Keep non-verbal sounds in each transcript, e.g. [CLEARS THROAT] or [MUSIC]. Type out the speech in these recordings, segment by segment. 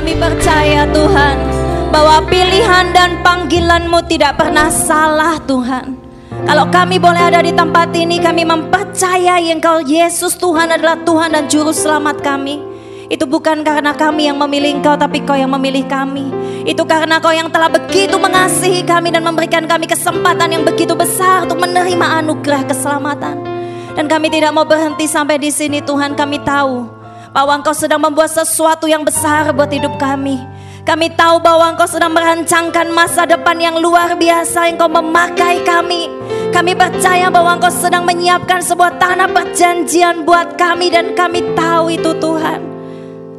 Kami percaya Tuhan bahwa pilihan dan panggilanmu tidak pernah salah Tuhan. Kalau kami boleh ada di tempat ini, kami mempercayai Engkau Yesus Tuhan adalah Tuhan dan Juru Selamat kami. Itu bukan karena kami yang memilih Engkau, tapi Kau yang memilih kami. Itu karena Kau yang telah begitu mengasihi kami dan memberikan kami kesempatan yang begitu besar untuk menerima anugerah keselamatan. Dan kami tidak mau berhenti sampai di sini Tuhan, kami tahu bahwa Engkau sedang membuat sesuatu yang besar buat hidup kami. Kami tahu bahwa Engkau sedang merancangkan masa depan yang luar biasa, Engkau memakai kami. Kami percaya bahwa Engkau sedang menyiapkan sebuah tanah perjanjian buat kami dan kami tahu itu Tuhan.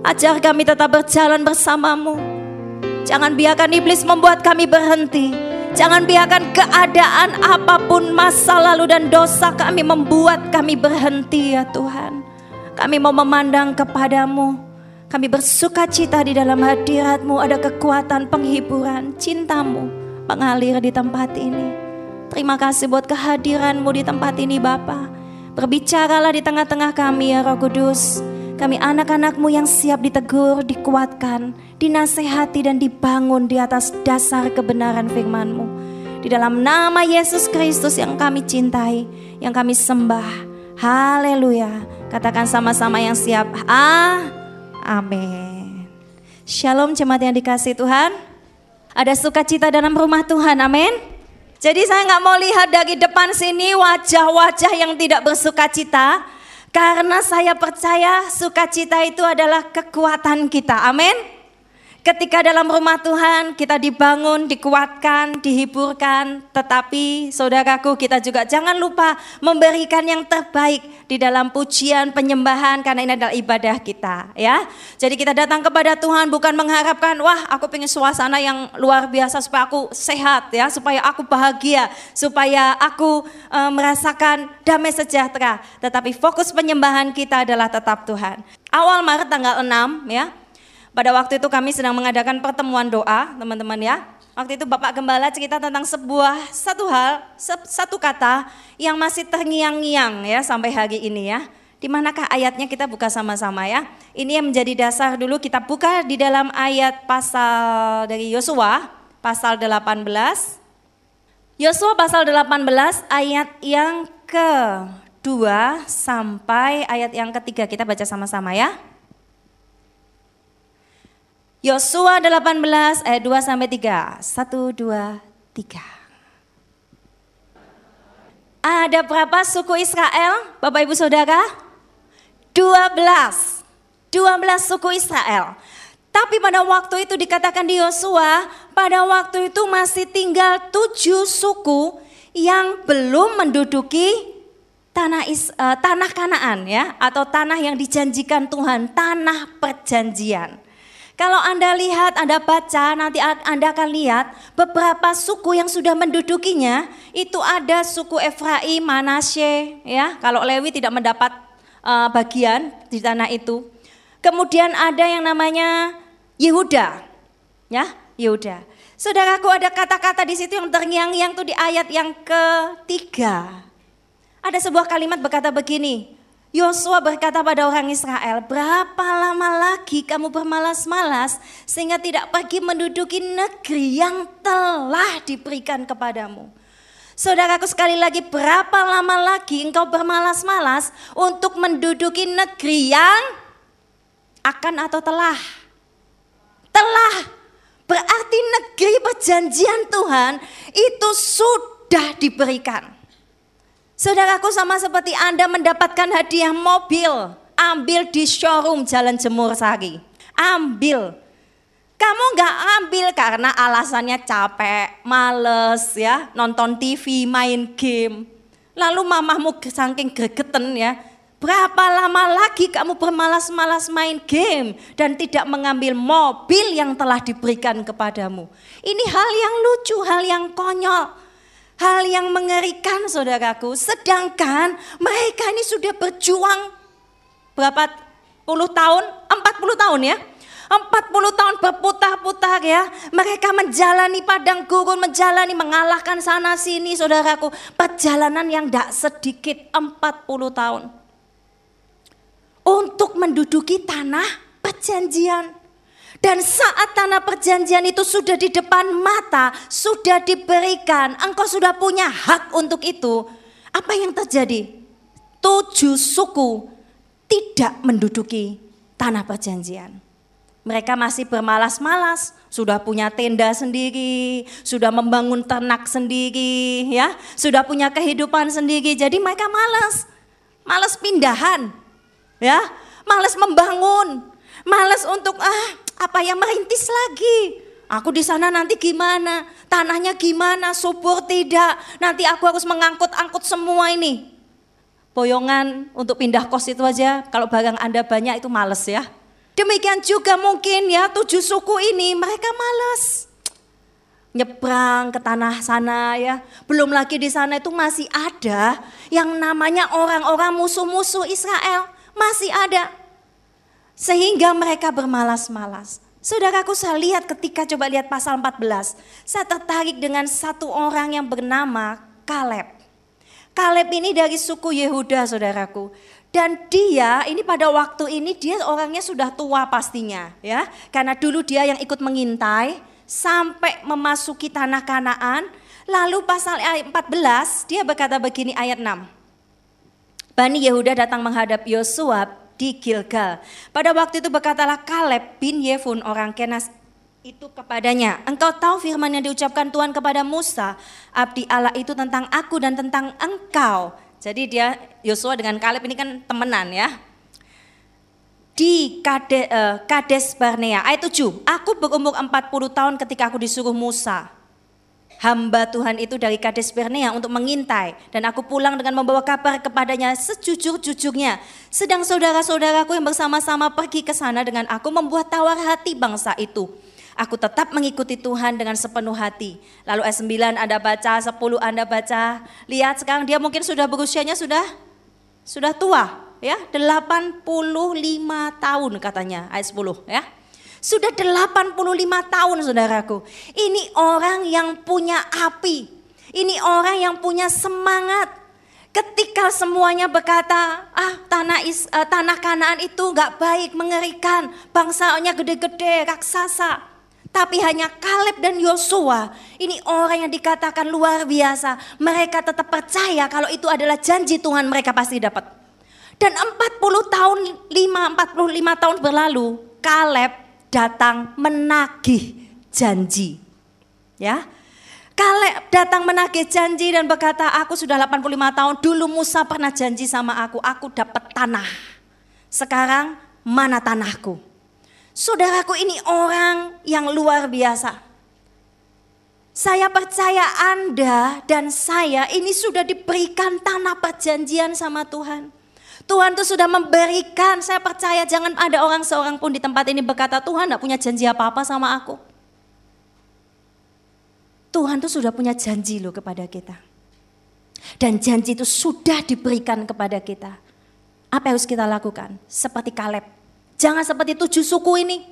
Ajar kami tetap berjalan bersamamu. Jangan biarkan iblis membuat kami berhenti. Jangan biarkan keadaan apa pun masa lalu dan dosa kami membuat kami berhenti ya Tuhan. Kami mau memandang kepadamu. Kami bersuka cita di dalam hadiratmu ada kekuatan penghiburan cintamu mengalir di tempat ini. Terima kasih buat kehadiranmu di tempat ini Bapa. Berbicaralah di tengah-tengah kami ya Roh Kudus. Kami anak-anakmu yang siap ditegur, dikuatkan, dinasehati dan dibangun di atas dasar kebenaran firmanmu. Di dalam nama Yesus Kristus yang kami cintai, yang kami sembah. Haleluya. Katakan sama-sama yang siap. Ah, amin. Shalom jemaat yang dikasih Tuhan. Ada sukacita dalam rumah Tuhan, amin. Jadi saya nggak mau lihat dari depan sini wajah-wajah yang tidak bersukacita, karena saya percaya sukacita itu adalah kekuatan kita. Amin. Ketika dalam rumah Tuhan kita dibangun, dikuatkan, dihiburkan, tetapi saudaraku kita juga jangan lupa memberikan yang terbaik di dalam pujian penyembahan karena ini adalah ibadah kita ya. Jadi kita datang kepada Tuhan bukan mengharapkan wah aku pengen suasana yang luar biasa supaya aku sehat ya, supaya aku bahagia, supaya aku e, merasakan damai sejahtera, tetapi fokus penyembahan kita adalah tetap Tuhan. Awal Maret tanggal 6 ya, pada waktu itu kami sedang mengadakan pertemuan doa, teman-teman ya. Waktu itu Bapak Gembala cerita tentang sebuah satu hal, satu kata yang masih terngiang-ngiang ya sampai hari ini ya. Di manakah ayatnya kita buka sama-sama ya. Ini yang menjadi dasar dulu kita buka di dalam ayat pasal dari Yosua, pasal 18. Yosua pasal 18 ayat yang ke-2 sampai ayat yang ketiga kita baca sama-sama ya. Yosua 18 ayat 2 sampai 3. 1 2 3. Ada berapa suku Israel, Bapak Ibu Saudara? 12. 12 suku Israel. Tapi pada waktu itu dikatakan di Yosua, pada waktu itu masih tinggal tujuh suku yang belum menduduki tanah is, uh, tanah Kanaan ya atau tanah yang dijanjikan Tuhan, tanah perjanjian. Kalau Anda lihat, Anda baca, nanti Anda akan lihat beberapa suku yang sudah mendudukinya. Itu ada suku Efraim, Manasye, ya. Kalau Lewi tidak mendapat uh, bagian di tanah itu. Kemudian ada yang namanya Yehuda, ya, Yehuda. Saudaraku ada kata-kata di situ yang terngiang-ngiang tuh di ayat yang ketiga. Ada sebuah kalimat berkata begini, Yosua berkata pada orang Israel, berapa lama lagi kamu bermalas-malas sehingga tidak pergi menduduki negeri yang telah diberikan kepadamu. Saudaraku sekali lagi berapa lama lagi engkau bermalas-malas untuk menduduki negeri yang akan atau telah? Telah. Berarti negeri perjanjian Tuhan itu sudah diberikan. Saudaraku sama seperti Anda mendapatkan hadiah mobil, ambil di showroom Jalan Jemur Sari. Ambil. Kamu nggak ambil karena alasannya capek, males ya, nonton TV, main game. Lalu mamahmu saking gregeten ya, Berapa lama lagi kamu bermalas-malas main game dan tidak mengambil mobil yang telah diberikan kepadamu? Ini hal yang lucu, hal yang konyol. Hal yang mengerikan saudaraku, sedangkan mereka ini sudah berjuang berapa puluh tahun? 40 tahun ya. 40 tahun berputar-putar ya. Mereka menjalani padang gurun, menjalani mengalahkan sana sini saudaraku. Perjalanan yang tidak sedikit 40 tahun. Untuk menduduki tanah perjanjian. Dan saat tanah perjanjian itu sudah di depan mata, sudah diberikan, engkau sudah punya hak untuk itu. Apa yang terjadi? Tujuh suku tidak menduduki tanah perjanjian. Mereka masih bermalas-malas, sudah punya tenda sendiri, sudah membangun ternak sendiri, ya, sudah punya kehidupan sendiri. Jadi mereka malas, malas pindahan, ya, malas membangun, malas untuk ah apa yang merintis lagi. Aku di sana nanti gimana? Tanahnya gimana? Subur tidak? Nanti aku harus mengangkut-angkut semua ini. Boyongan untuk pindah kos itu aja, kalau barang Anda banyak itu males ya Demikian juga mungkin ya tujuh suku ini mereka malas nyebrang ke tanah sana ya. Belum lagi di sana itu masih ada yang namanya orang-orang musuh-musuh Israel. Masih ada. Sehingga mereka bermalas-malas. Saudaraku saya lihat ketika coba lihat pasal 14. Saya tertarik dengan satu orang yang bernama Kaleb. Kaleb ini dari suku Yehuda saudaraku. Dan dia ini pada waktu ini dia orangnya sudah tua pastinya ya. Karena dulu dia yang ikut mengintai sampai memasuki tanah Kanaan. Lalu pasal ayat 14 dia berkata begini ayat 6. Bani Yehuda datang menghadap Yosua di Gilgal. Pada waktu itu berkatalah Kaleb bin Yefun orang Kenas itu kepadanya. Engkau tahu firman yang diucapkan Tuhan kepada Musa, abdi Allah itu tentang aku dan tentang engkau jadi dia Yosua dengan Kaleb ini kan temenan ya. Di Kade, uh, Kades Barnea ayat 7. Aku berumur 40 tahun ketika aku disuruh Musa hamba Tuhan itu dari Kades Barnea untuk mengintai dan aku pulang dengan membawa kabar kepadanya sejujur-jujurnya. Sedang saudara-saudaraku yang bersama-sama pergi ke sana dengan aku membuat tawar hati bangsa itu Aku tetap mengikuti Tuhan dengan sepenuh hati. Lalu ayat 9 Anda baca, 10 Anda baca. Lihat sekarang dia mungkin sudah berusianya sudah sudah tua ya, 85 tahun katanya ayat 10 ya. Sudah 85 tahun saudaraku. Ini orang yang punya api. Ini orang yang punya semangat. Ketika semuanya berkata, ah tanah is, uh, tanah Kanaan itu nggak baik, mengerikan, bangsanya gede-gede, raksasa. Tapi hanya Kaleb dan Yosua, ini orang yang dikatakan luar biasa. Mereka tetap percaya kalau itu adalah janji Tuhan mereka pasti dapat. Dan 40 tahun, 5, 45 tahun berlalu, Kaleb datang menagih janji. Ya, Kaleb datang menagih janji dan berkata, aku sudah 85 tahun, dulu Musa pernah janji sama aku, aku dapat tanah. Sekarang mana tanahku? Saudaraku ini orang yang luar biasa. Saya percaya Anda dan saya ini sudah diberikan tanah perjanjian sama Tuhan. Tuhan tuh sudah memberikan, saya percaya jangan ada orang seorang pun di tempat ini berkata Tuhan tidak punya janji apa-apa sama aku. Tuhan tuh sudah punya janji loh kepada kita. Dan janji itu sudah diberikan kepada kita. Apa yang harus kita lakukan? Seperti Kaleb Jangan seperti tujuh suku ini.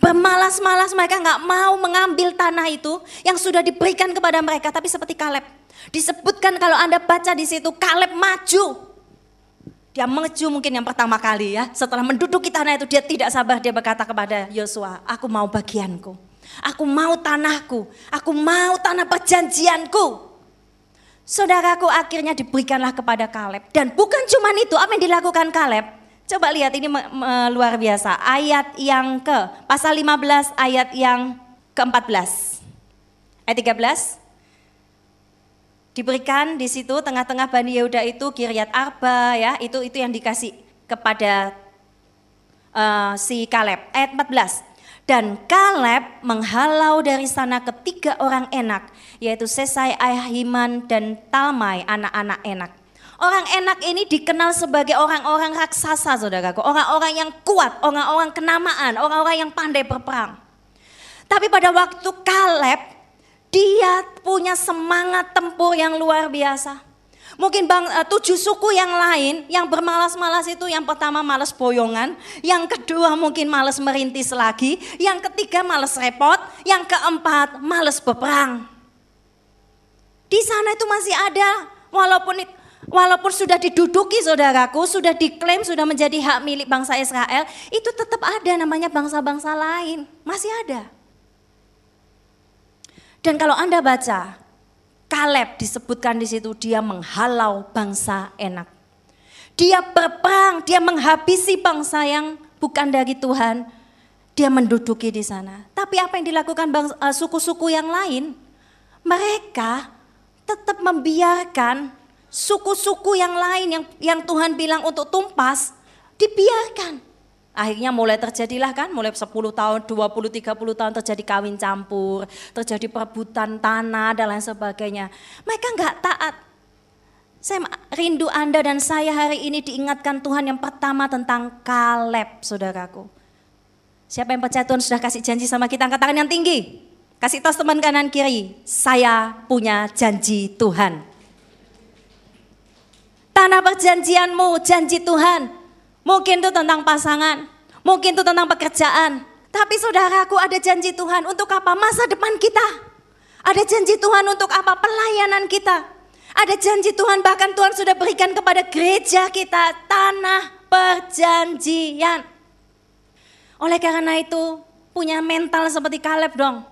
Bermalas-malas mereka nggak mau mengambil tanah itu yang sudah diberikan kepada mereka. Tapi seperti Kaleb. Disebutkan kalau Anda baca di situ Kaleb maju. Dia maju mungkin yang pertama kali ya. Setelah menduduki tanah itu dia tidak sabar. Dia berkata kepada Yosua, aku mau bagianku. Aku mau tanahku. Aku mau tanah perjanjianku. Saudaraku akhirnya diberikanlah kepada Kaleb. Dan bukan cuma itu, apa yang dilakukan Kaleb? Coba lihat ini luar biasa. Ayat yang ke pasal 15 ayat yang ke-14. Ayat 13. Diberikan di situ tengah-tengah Bani Yehuda itu Kiryat Arba ya, itu itu yang dikasih kepada uh, si Kaleb. Ayat 14. Dan Kaleb menghalau dari sana ketiga orang enak, yaitu Sesai, Ahiman, dan Talmai, anak-anak enak. Orang enak ini dikenal sebagai orang-orang raksasa saudaraku. Orang-orang yang kuat, orang-orang kenamaan, orang-orang yang pandai berperang. Tapi pada waktu Kaleb, dia punya semangat tempur yang luar biasa. Mungkin bang, uh, tujuh suku yang lain yang bermalas-malas itu yang pertama malas boyongan, yang kedua mungkin malas merintis lagi, yang ketiga malas repot, yang keempat malas berperang. Di sana itu masih ada, walaupun Walaupun sudah diduduki saudaraku, sudah diklaim, sudah menjadi hak milik bangsa Israel, itu tetap ada namanya bangsa-bangsa lain. Masih ada. Dan kalau Anda baca, Kaleb disebutkan di situ dia menghalau bangsa enak. Dia berperang, dia menghabisi bangsa yang bukan dari Tuhan. Dia menduduki di sana. Tapi apa yang dilakukan eh, suku-suku yang lain? Mereka tetap membiarkan suku-suku yang lain yang yang Tuhan bilang untuk tumpas dibiarkan. Akhirnya mulai terjadilah kan, mulai 10 tahun, 20, 30 tahun terjadi kawin campur, terjadi perebutan tanah dan lain sebagainya. Mereka nggak taat. Saya rindu Anda dan saya hari ini diingatkan Tuhan yang pertama tentang Kaleb, saudaraku. Siapa yang percaya Tuhan sudah kasih janji sama kita, angkat tangan yang tinggi. Kasih tos teman kanan kiri, saya punya janji Tuhan. Tanah perjanjianmu, janji Tuhan. Mungkin itu tentang pasangan, mungkin itu tentang pekerjaan. Tapi saudaraku ada janji Tuhan untuk apa? Masa depan kita. Ada janji Tuhan untuk apa? Pelayanan kita. Ada janji Tuhan bahkan Tuhan sudah berikan kepada gereja kita tanah perjanjian. Oleh karena itu punya mental seperti Kaleb dong.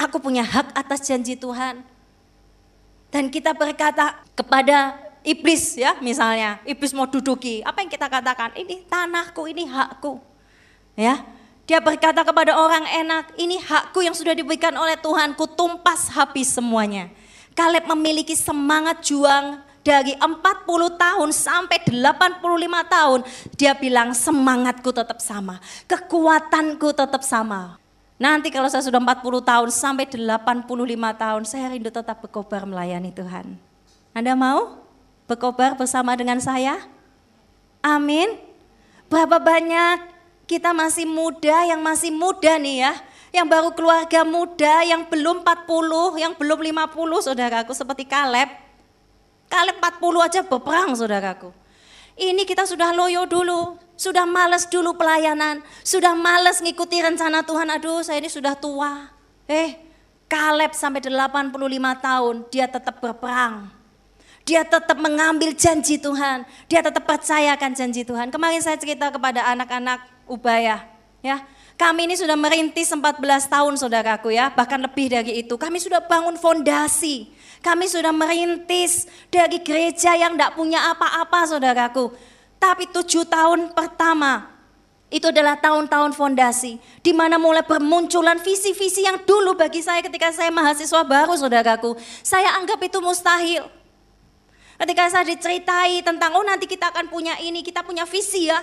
Aku punya hak atas janji Tuhan. Dan kita berkata kepada iblis ya misalnya, iblis mau duduki, apa yang kita katakan? Ini tanahku, ini hakku. Ya, dia berkata kepada orang enak, ini hakku yang sudah diberikan oleh Tuhan, ku tumpas habis semuanya. Kaleb memiliki semangat juang dari 40 tahun sampai 85 tahun. Dia bilang semangatku tetap sama, kekuatanku tetap sama. Nanti kalau saya sudah 40 tahun sampai 85 tahun, saya rindu tetap berkobar melayani Tuhan. Anda mau? Berkobar bersama dengan saya? Amin. Berapa banyak kita masih muda, yang masih muda nih ya, yang baru keluarga muda, yang belum 40, yang belum 50 saudaraku seperti Kaleb. Kaleb 40 aja berperang saudaraku. Ini kita sudah loyo dulu, sudah males dulu pelayanan, sudah males ngikuti rencana Tuhan. Aduh saya ini sudah tua. Eh, Kaleb sampai 85 tahun dia tetap berperang. Dia tetap mengambil janji Tuhan. Dia tetap percayakan janji Tuhan. Kemarin saya cerita kepada anak-anak Ubaya. Ya, kami ini sudah merintis 14 tahun saudaraku ya, bahkan lebih dari itu. Kami sudah bangun fondasi. Kami sudah merintis dari gereja yang tidak punya apa-apa saudaraku. Tapi tujuh tahun pertama itu adalah tahun-tahun fondasi. Di mana mulai bermunculan visi-visi yang dulu bagi saya ketika saya mahasiswa baru saudaraku. Saya anggap itu mustahil. Ketika saya diceritai tentang, oh nanti kita akan punya ini, kita punya visi ya.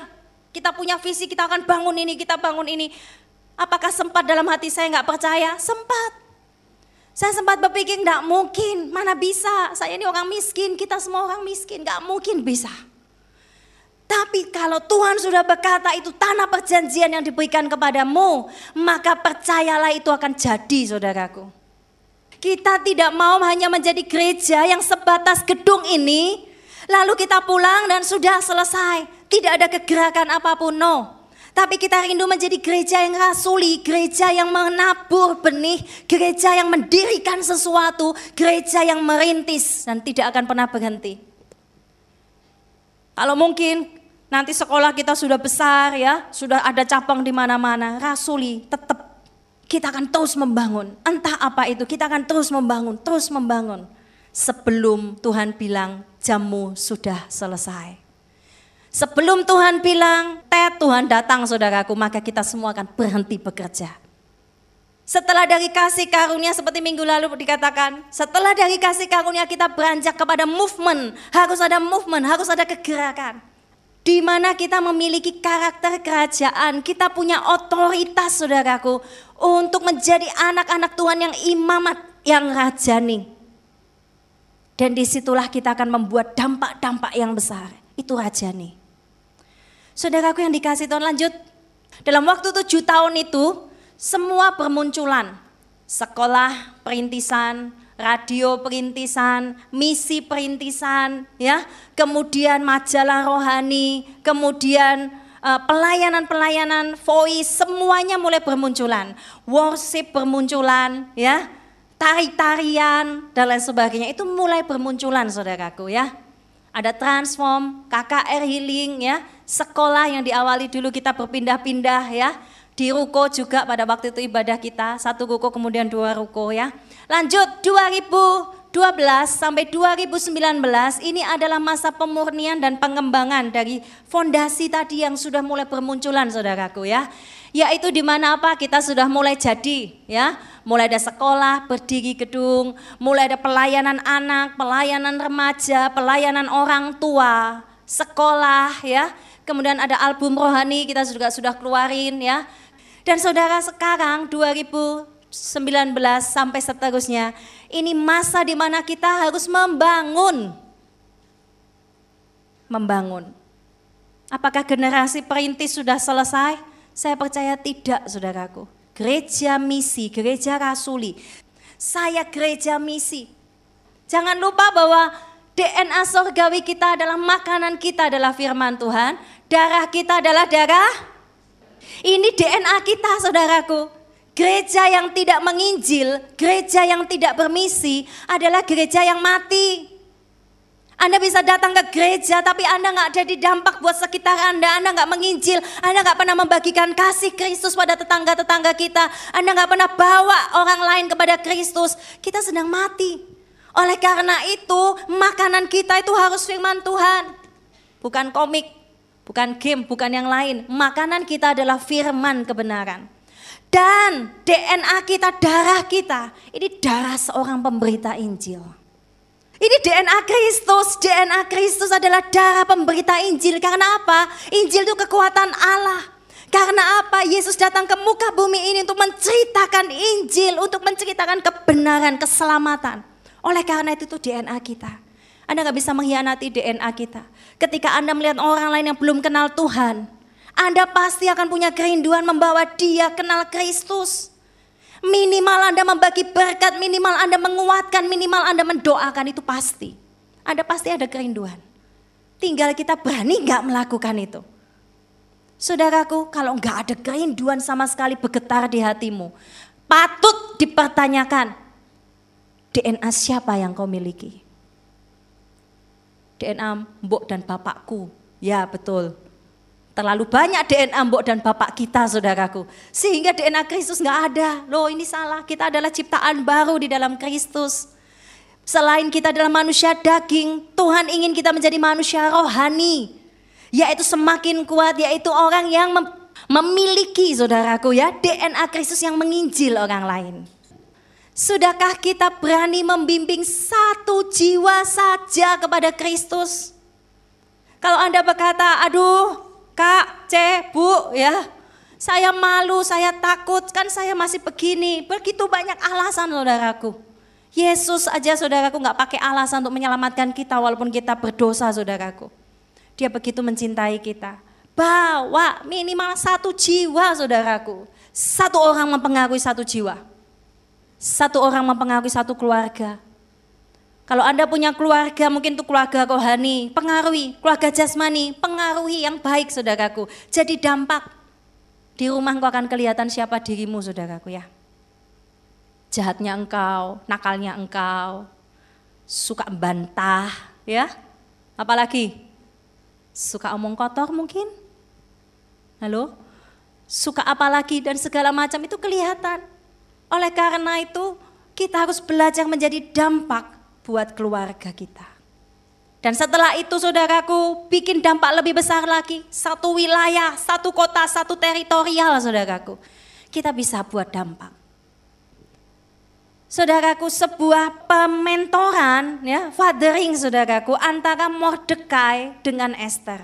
Kita punya visi, kita akan bangun ini, kita bangun ini. Apakah sempat dalam hati saya nggak percaya? Sempat. Saya sempat berpikir nggak mungkin, mana bisa. Saya ini orang miskin, kita semua orang miskin, nggak mungkin bisa. Tapi kalau Tuhan sudah berkata itu tanah perjanjian yang diberikan kepadamu, maka percayalah itu akan jadi saudaraku. Kita tidak mau hanya menjadi gereja yang sebatas gedung ini, lalu kita pulang dan sudah selesai. Tidak ada kegerakan apa pun, no. Tapi kita rindu menjadi gereja yang rasuli, gereja yang menabur benih, gereja yang mendirikan sesuatu, gereja yang merintis dan tidak akan pernah berhenti. Kalau mungkin nanti sekolah kita sudah besar ya, sudah ada cabang di mana-mana, rasuli tetap kita akan terus membangun. Entah apa itu, kita akan terus membangun, terus membangun. Sebelum Tuhan bilang, jamu sudah selesai. Sebelum Tuhan bilang, tet Tuhan datang saudaraku, maka kita semua akan berhenti bekerja. Setelah dari kasih karunia seperti minggu lalu dikatakan, setelah dari kasih karunia kita beranjak kepada movement, harus ada movement, harus ada kegerakan di mana kita memiliki karakter kerajaan, kita punya otoritas saudaraku untuk menjadi anak-anak Tuhan yang imamat, yang rajani. Dan di situlah kita akan membuat dampak-dampak yang besar. Itu rajani. Saudaraku yang dikasih Tuhan lanjut. Dalam waktu tujuh tahun itu, semua bermunculan. Sekolah, perintisan, radio perintisan, misi perintisan, ya, kemudian majalah rohani, kemudian eh, pelayanan-pelayanan voice semuanya mulai bermunculan, worship bermunculan, ya, tari-tarian dan lain sebagainya itu mulai bermunculan saudaraku ya. Ada transform, KKR healing ya, sekolah yang diawali dulu kita berpindah-pindah ya. Di ruko juga pada waktu itu ibadah kita, satu ruko kemudian dua ruko ya. Lanjut 2000 12 sampai 2019 ini adalah masa pemurnian dan pengembangan dari fondasi tadi yang sudah mulai bermunculan saudaraku ya. Yaitu di mana apa kita sudah mulai jadi ya. Mulai ada sekolah, berdiri gedung, mulai ada pelayanan anak, pelayanan remaja, pelayanan orang tua, sekolah ya. Kemudian ada album rohani kita juga sudah keluarin ya. Dan saudara sekarang 2000 19 sampai seterusnya. Ini masa di mana kita harus membangun. Membangun. Apakah generasi perintis sudah selesai? Saya percaya tidak, saudaraku. Gereja misi, gereja rasuli. Saya gereja misi. Jangan lupa bahwa DNA surgawi kita adalah makanan kita adalah firman Tuhan. Darah kita adalah darah. Ini DNA kita, saudaraku. Gereja yang tidak menginjil, gereja yang tidak bermisi adalah gereja yang mati. Anda bisa datang ke gereja tapi Anda nggak jadi dampak buat sekitar Anda. Anda nggak menginjil, Anda nggak pernah membagikan kasih Kristus pada tetangga-tetangga kita. Anda nggak pernah bawa orang lain kepada Kristus. Kita sedang mati. Oleh karena itu makanan kita itu harus firman Tuhan. Bukan komik, bukan game, bukan yang lain. Makanan kita adalah firman kebenaran. Dan DNA kita, darah kita, ini darah seorang pemberita Injil. Ini DNA Kristus, DNA Kristus adalah darah pemberita Injil. Karena apa? Injil itu kekuatan Allah. Karena apa? Yesus datang ke muka bumi ini untuk menceritakan Injil, untuk menceritakan kebenaran, keselamatan. Oleh karena itu, itu DNA kita. Anda nggak bisa mengkhianati DNA kita. Ketika Anda melihat orang lain yang belum kenal Tuhan, anda pasti akan punya kerinduan membawa dia kenal Kristus. Minimal Anda membagi berkat, minimal Anda menguatkan, minimal Anda mendoakan itu pasti. Anda pasti ada kerinduan. Tinggal kita berani nggak melakukan itu. Saudaraku, kalau nggak ada kerinduan sama sekali bergetar di hatimu, patut dipertanyakan DNA siapa yang kau miliki? DNA mbok dan bapakku. Ya betul, Terlalu banyak DNA mbok dan bapak kita saudaraku. Sehingga DNA Kristus nggak ada. Loh ini salah, kita adalah ciptaan baru di dalam Kristus. Selain kita adalah manusia daging, Tuhan ingin kita menjadi manusia rohani. Yaitu semakin kuat, yaitu orang yang mem memiliki saudaraku ya DNA Kristus yang menginjil orang lain. Sudahkah kita berani membimbing satu jiwa saja kepada Kristus? Kalau Anda berkata, aduh Kak, C, Bu, ya. Saya malu, saya takut, kan saya masih begini. Begitu banyak alasan saudaraku. Yesus aja saudaraku nggak pakai alasan untuk menyelamatkan kita walaupun kita berdosa saudaraku. Dia begitu mencintai kita. Bawa minimal satu jiwa saudaraku. Satu orang mempengaruhi satu jiwa. Satu orang mempengaruhi satu keluarga. Kalau Anda punya keluarga, mungkin itu keluarga rohani, pengaruhi. Keluarga jasmani, pengaruhi yang baik saudaraku. Jadi dampak. Di rumah engkau akan kelihatan siapa dirimu saudaraku ya. Jahatnya engkau, nakalnya engkau, suka bantah ya. Apalagi suka omong kotor mungkin. Halo? Suka apalagi dan segala macam itu kelihatan. Oleh karena itu kita harus belajar menjadi dampak buat keluarga kita. Dan setelah itu saudaraku bikin dampak lebih besar lagi. Satu wilayah, satu kota, satu teritorial saudaraku. Kita bisa buat dampak. Saudaraku sebuah pementoran ya, fathering saudaraku antara Mordekai dengan Esther.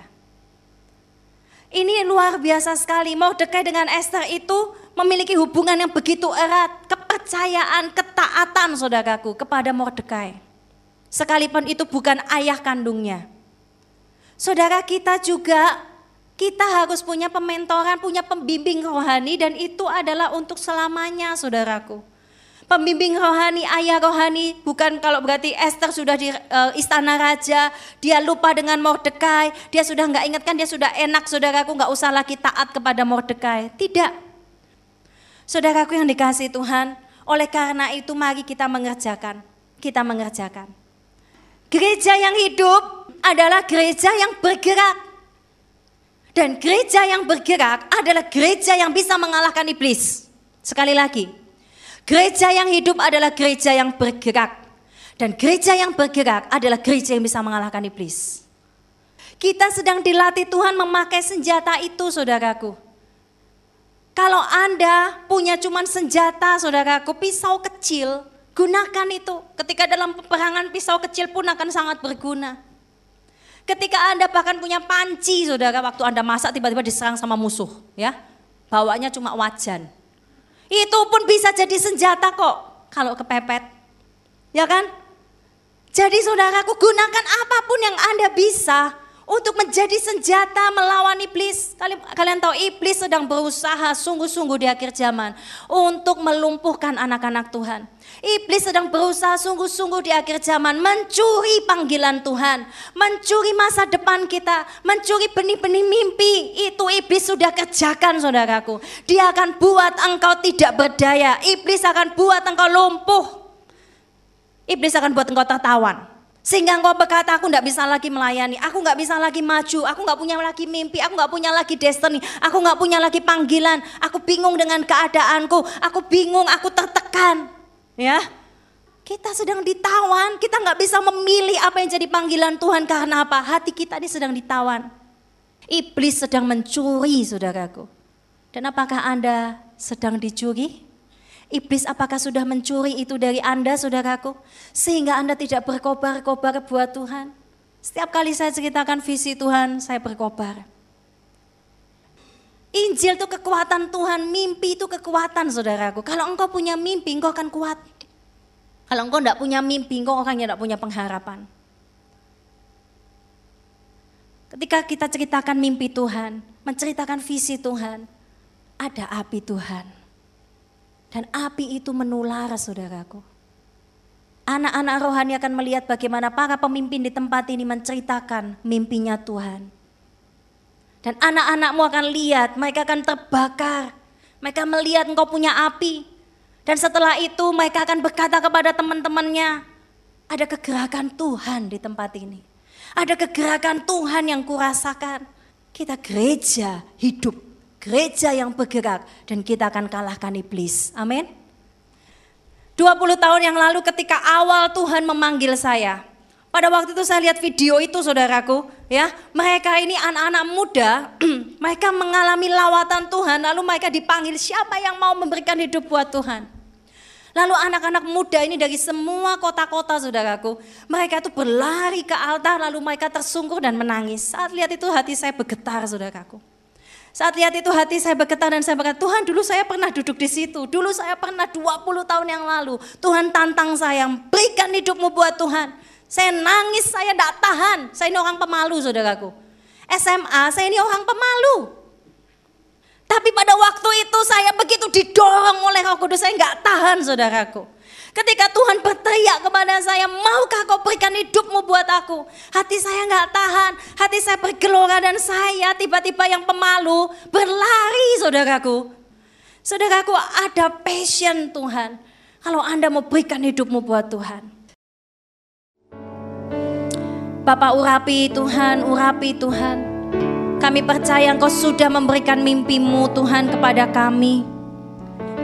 Ini luar biasa sekali. Mordekai dengan Esther itu memiliki hubungan yang begitu erat, kepercayaan, ketaatan saudaraku kepada Mordekai sekalipun itu bukan ayah kandungnya. Saudara kita juga kita harus punya pementoran, punya pembimbing rohani dan itu adalah untuk selamanya saudaraku. Pembimbing rohani, ayah rohani, bukan kalau berarti Esther sudah di uh, istana raja, dia lupa dengan Mordekai, dia sudah nggak ingatkan, dia sudah enak saudaraku, nggak usah lagi taat kepada Mordekai. Tidak. Saudaraku yang dikasih Tuhan, Oleh karena itu mari kita mengerjakan, kita mengerjakan. Gereja yang hidup adalah gereja yang bergerak. Dan gereja yang bergerak adalah gereja yang bisa mengalahkan iblis. Sekali lagi, gereja yang hidup adalah gereja yang bergerak. Dan gereja yang bergerak adalah gereja yang bisa mengalahkan iblis. Kita sedang dilatih Tuhan memakai senjata itu saudaraku. Kalau Anda punya cuma senjata saudaraku, pisau kecil, gunakan itu. Ketika dalam peperangan pisau kecil pun akan sangat berguna. Ketika Anda bahkan punya panci saudara, waktu Anda masak tiba-tiba diserang sama musuh ya. Bawanya cuma wajan. Itu pun bisa jadi senjata kok kalau kepepet. Ya kan? Jadi saudaraku gunakan apa pun yang Anda bisa untuk menjadi senjata melawan iblis. Kalian, kalian tahu iblis sedang berusaha sungguh-sungguh di akhir zaman untuk melumpuhkan anak-anak Tuhan. Iblis sedang berusaha sungguh-sungguh di akhir zaman mencuri panggilan Tuhan, mencuri masa depan kita, mencuri benih-benih mimpi. Itu iblis sudah kerjakan saudaraku. Dia akan buat engkau tidak berdaya. Iblis akan buat engkau lumpuh. Iblis akan buat engkau tertawan. Sehingga engkau berkata, aku nggak bisa lagi melayani, aku nggak bisa lagi maju, aku nggak punya lagi mimpi, aku nggak punya lagi destiny, aku nggak punya lagi panggilan, aku bingung dengan keadaanku, aku bingung, aku tertekan. Ya, kita sedang ditawan, kita nggak bisa memilih apa yang jadi panggilan Tuhan karena apa? Hati kita ini sedang ditawan. Iblis sedang mencuri, saudaraku. Dan apakah Anda sedang dicuri? Iblis apakah sudah mencuri itu dari Anda saudaraku? Sehingga Anda tidak berkobar-kobar buat Tuhan. Setiap kali saya ceritakan visi Tuhan, saya berkobar. Injil itu kekuatan Tuhan, mimpi itu kekuatan saudaraku. Kalau engkau punya mimpi, engkau akan kuat. Kalau engkau tidak punya mimpi, engkau orang yang tidak punya pengharapan. Ketika kita ceritakan mimpi Tuhan, menceritakan visi Tuhan, ada api Tuhan dan api itu menular saudaraku. Anak-anak rohani akan melihat bagaimana para pemimpin di tempat ini menceritakan mimpinya Tuhan. Dan anak-anakmu akan lihat, mereka akan terbakar. Mereka melihat engkau punya api. Dan setelah itu mereka akan berkata kepada teman-temannya, ada kegerakan Tuhan di tempat ini. Ada kegerakan Tuhan yang kurasakan. Kita gereja hidup gereja yang bergerak dan kita akan kalahkan iblis. Amin. 20 tahun yang lalu ketika awal Tuhan memanggil saya. Pada waktu itu saya lihat video itu saudaraku, ya. Mereka ini anak-anak muda, [CLEARS THROAT] mereka mengalami lawatan Tuhan, lalu mereka dipanggil siapa yang mau memberikan hidup buat Tuhan. Lalu anak-anak muda ini dari semua kota-kota saudaraku, mereka itu berlari ke altar lalu mereka tersungkur dan menangis. Saat lihat itu hati saya bergetar saudaraku. Saat lihat itu hati saya bergetar dan saya berkata, Tuhan dulu saya pernah duduk di situ. Dulu saya pernah 20 tahun yang lalu. Tuhan tantang saya, berikan hidupmu buat Tuhan. Saya nangis, saya tidak tahan. Saya ini orang pemalu saudaraku. SMA, saya ini orang pemalu. Tapi pada waktu itu saya begitu didorong oleh roh kudus, saya nggak tahan saudaraku. Ketika Tuhan berteriak kepada saya, maukah kau berikan hidupmu buat aku? Hati saya nggak tahan, hati saya bergelora dan saya tiba-tiba yang pemalu berlari saudaraku. Saudaraku ada passion Tuhan. Kalau Anda mau berikan hidupmu buat Tuhan. Bapak urapi Tuhan, urapi Tuhan. Kami percaya Engkau sudah memberikan mimpimu Tuhan kepada kami.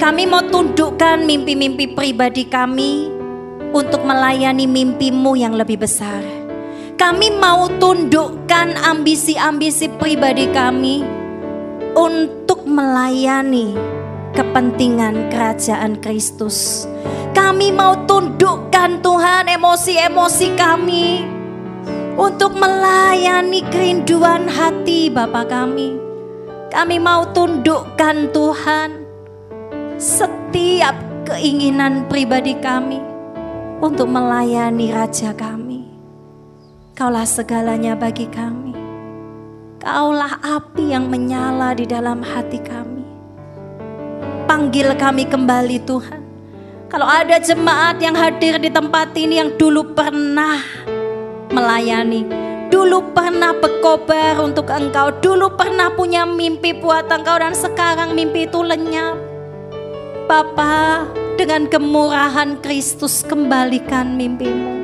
Kami mau tundukkan mimpi-mimpi pribadi kami untuk melayani mimpimu yang lebih besar. Kami mau tundukkan ambisi-ambisi pribadi kami untuk melayani kepentingan kerajaan Kristus. Kami mau tundukkan Tuhan emosi-emosi kami untuk melayani kerinduan hati Bapa kami. Kami mau tundukkan Tuhan setiap keinginan pribadi kami untuk melayani Raja kami. Kaulah segalanya bagi kami. Kaulah api yang menyala di dalam hati kami. Panggil kami kembali Tuhan. Kalau ada jemaat yang hadir di tempat ini yang dulu pernah melayani, dulu pernah berkobar untuk engkau, dulu pernah punya mimpi buat engkau dan sekarang mimpi itu lenyap Bapa, dengan kemurahan Kristus kembalikan mimpimu.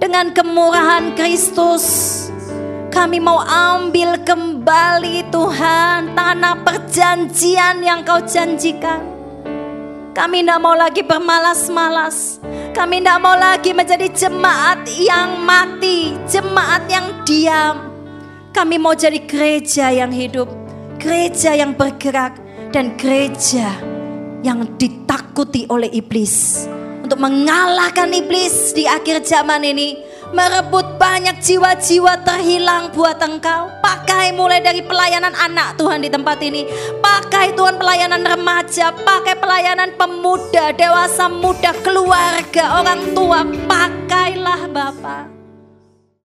Dengan kemurahan Kristus, kami mau ambil kembali Tuhan tanah perjanjian yang kau janjikan. Kami tidak mau lagi bermalas-malas. Kami tidak mau lagi menjadi jemaat yang mati, jemaat yang diam. Kami mau jadi gereja yang hidup, gereja yang bergerak, dan gereja yang ditakuti oleh iblis untuk mengalahkan iblis di akhir zaman ini merebut banyak jiwa-jiwa terhilang buat engkau. Pakai mulai dari pelayanan anak Tuhan di tempat ini. Pakai Tuhan pelayanan remaja, pakai pelayanan pemuda, dewasa muda, keluarga, orang tua. Pakailah Bapak.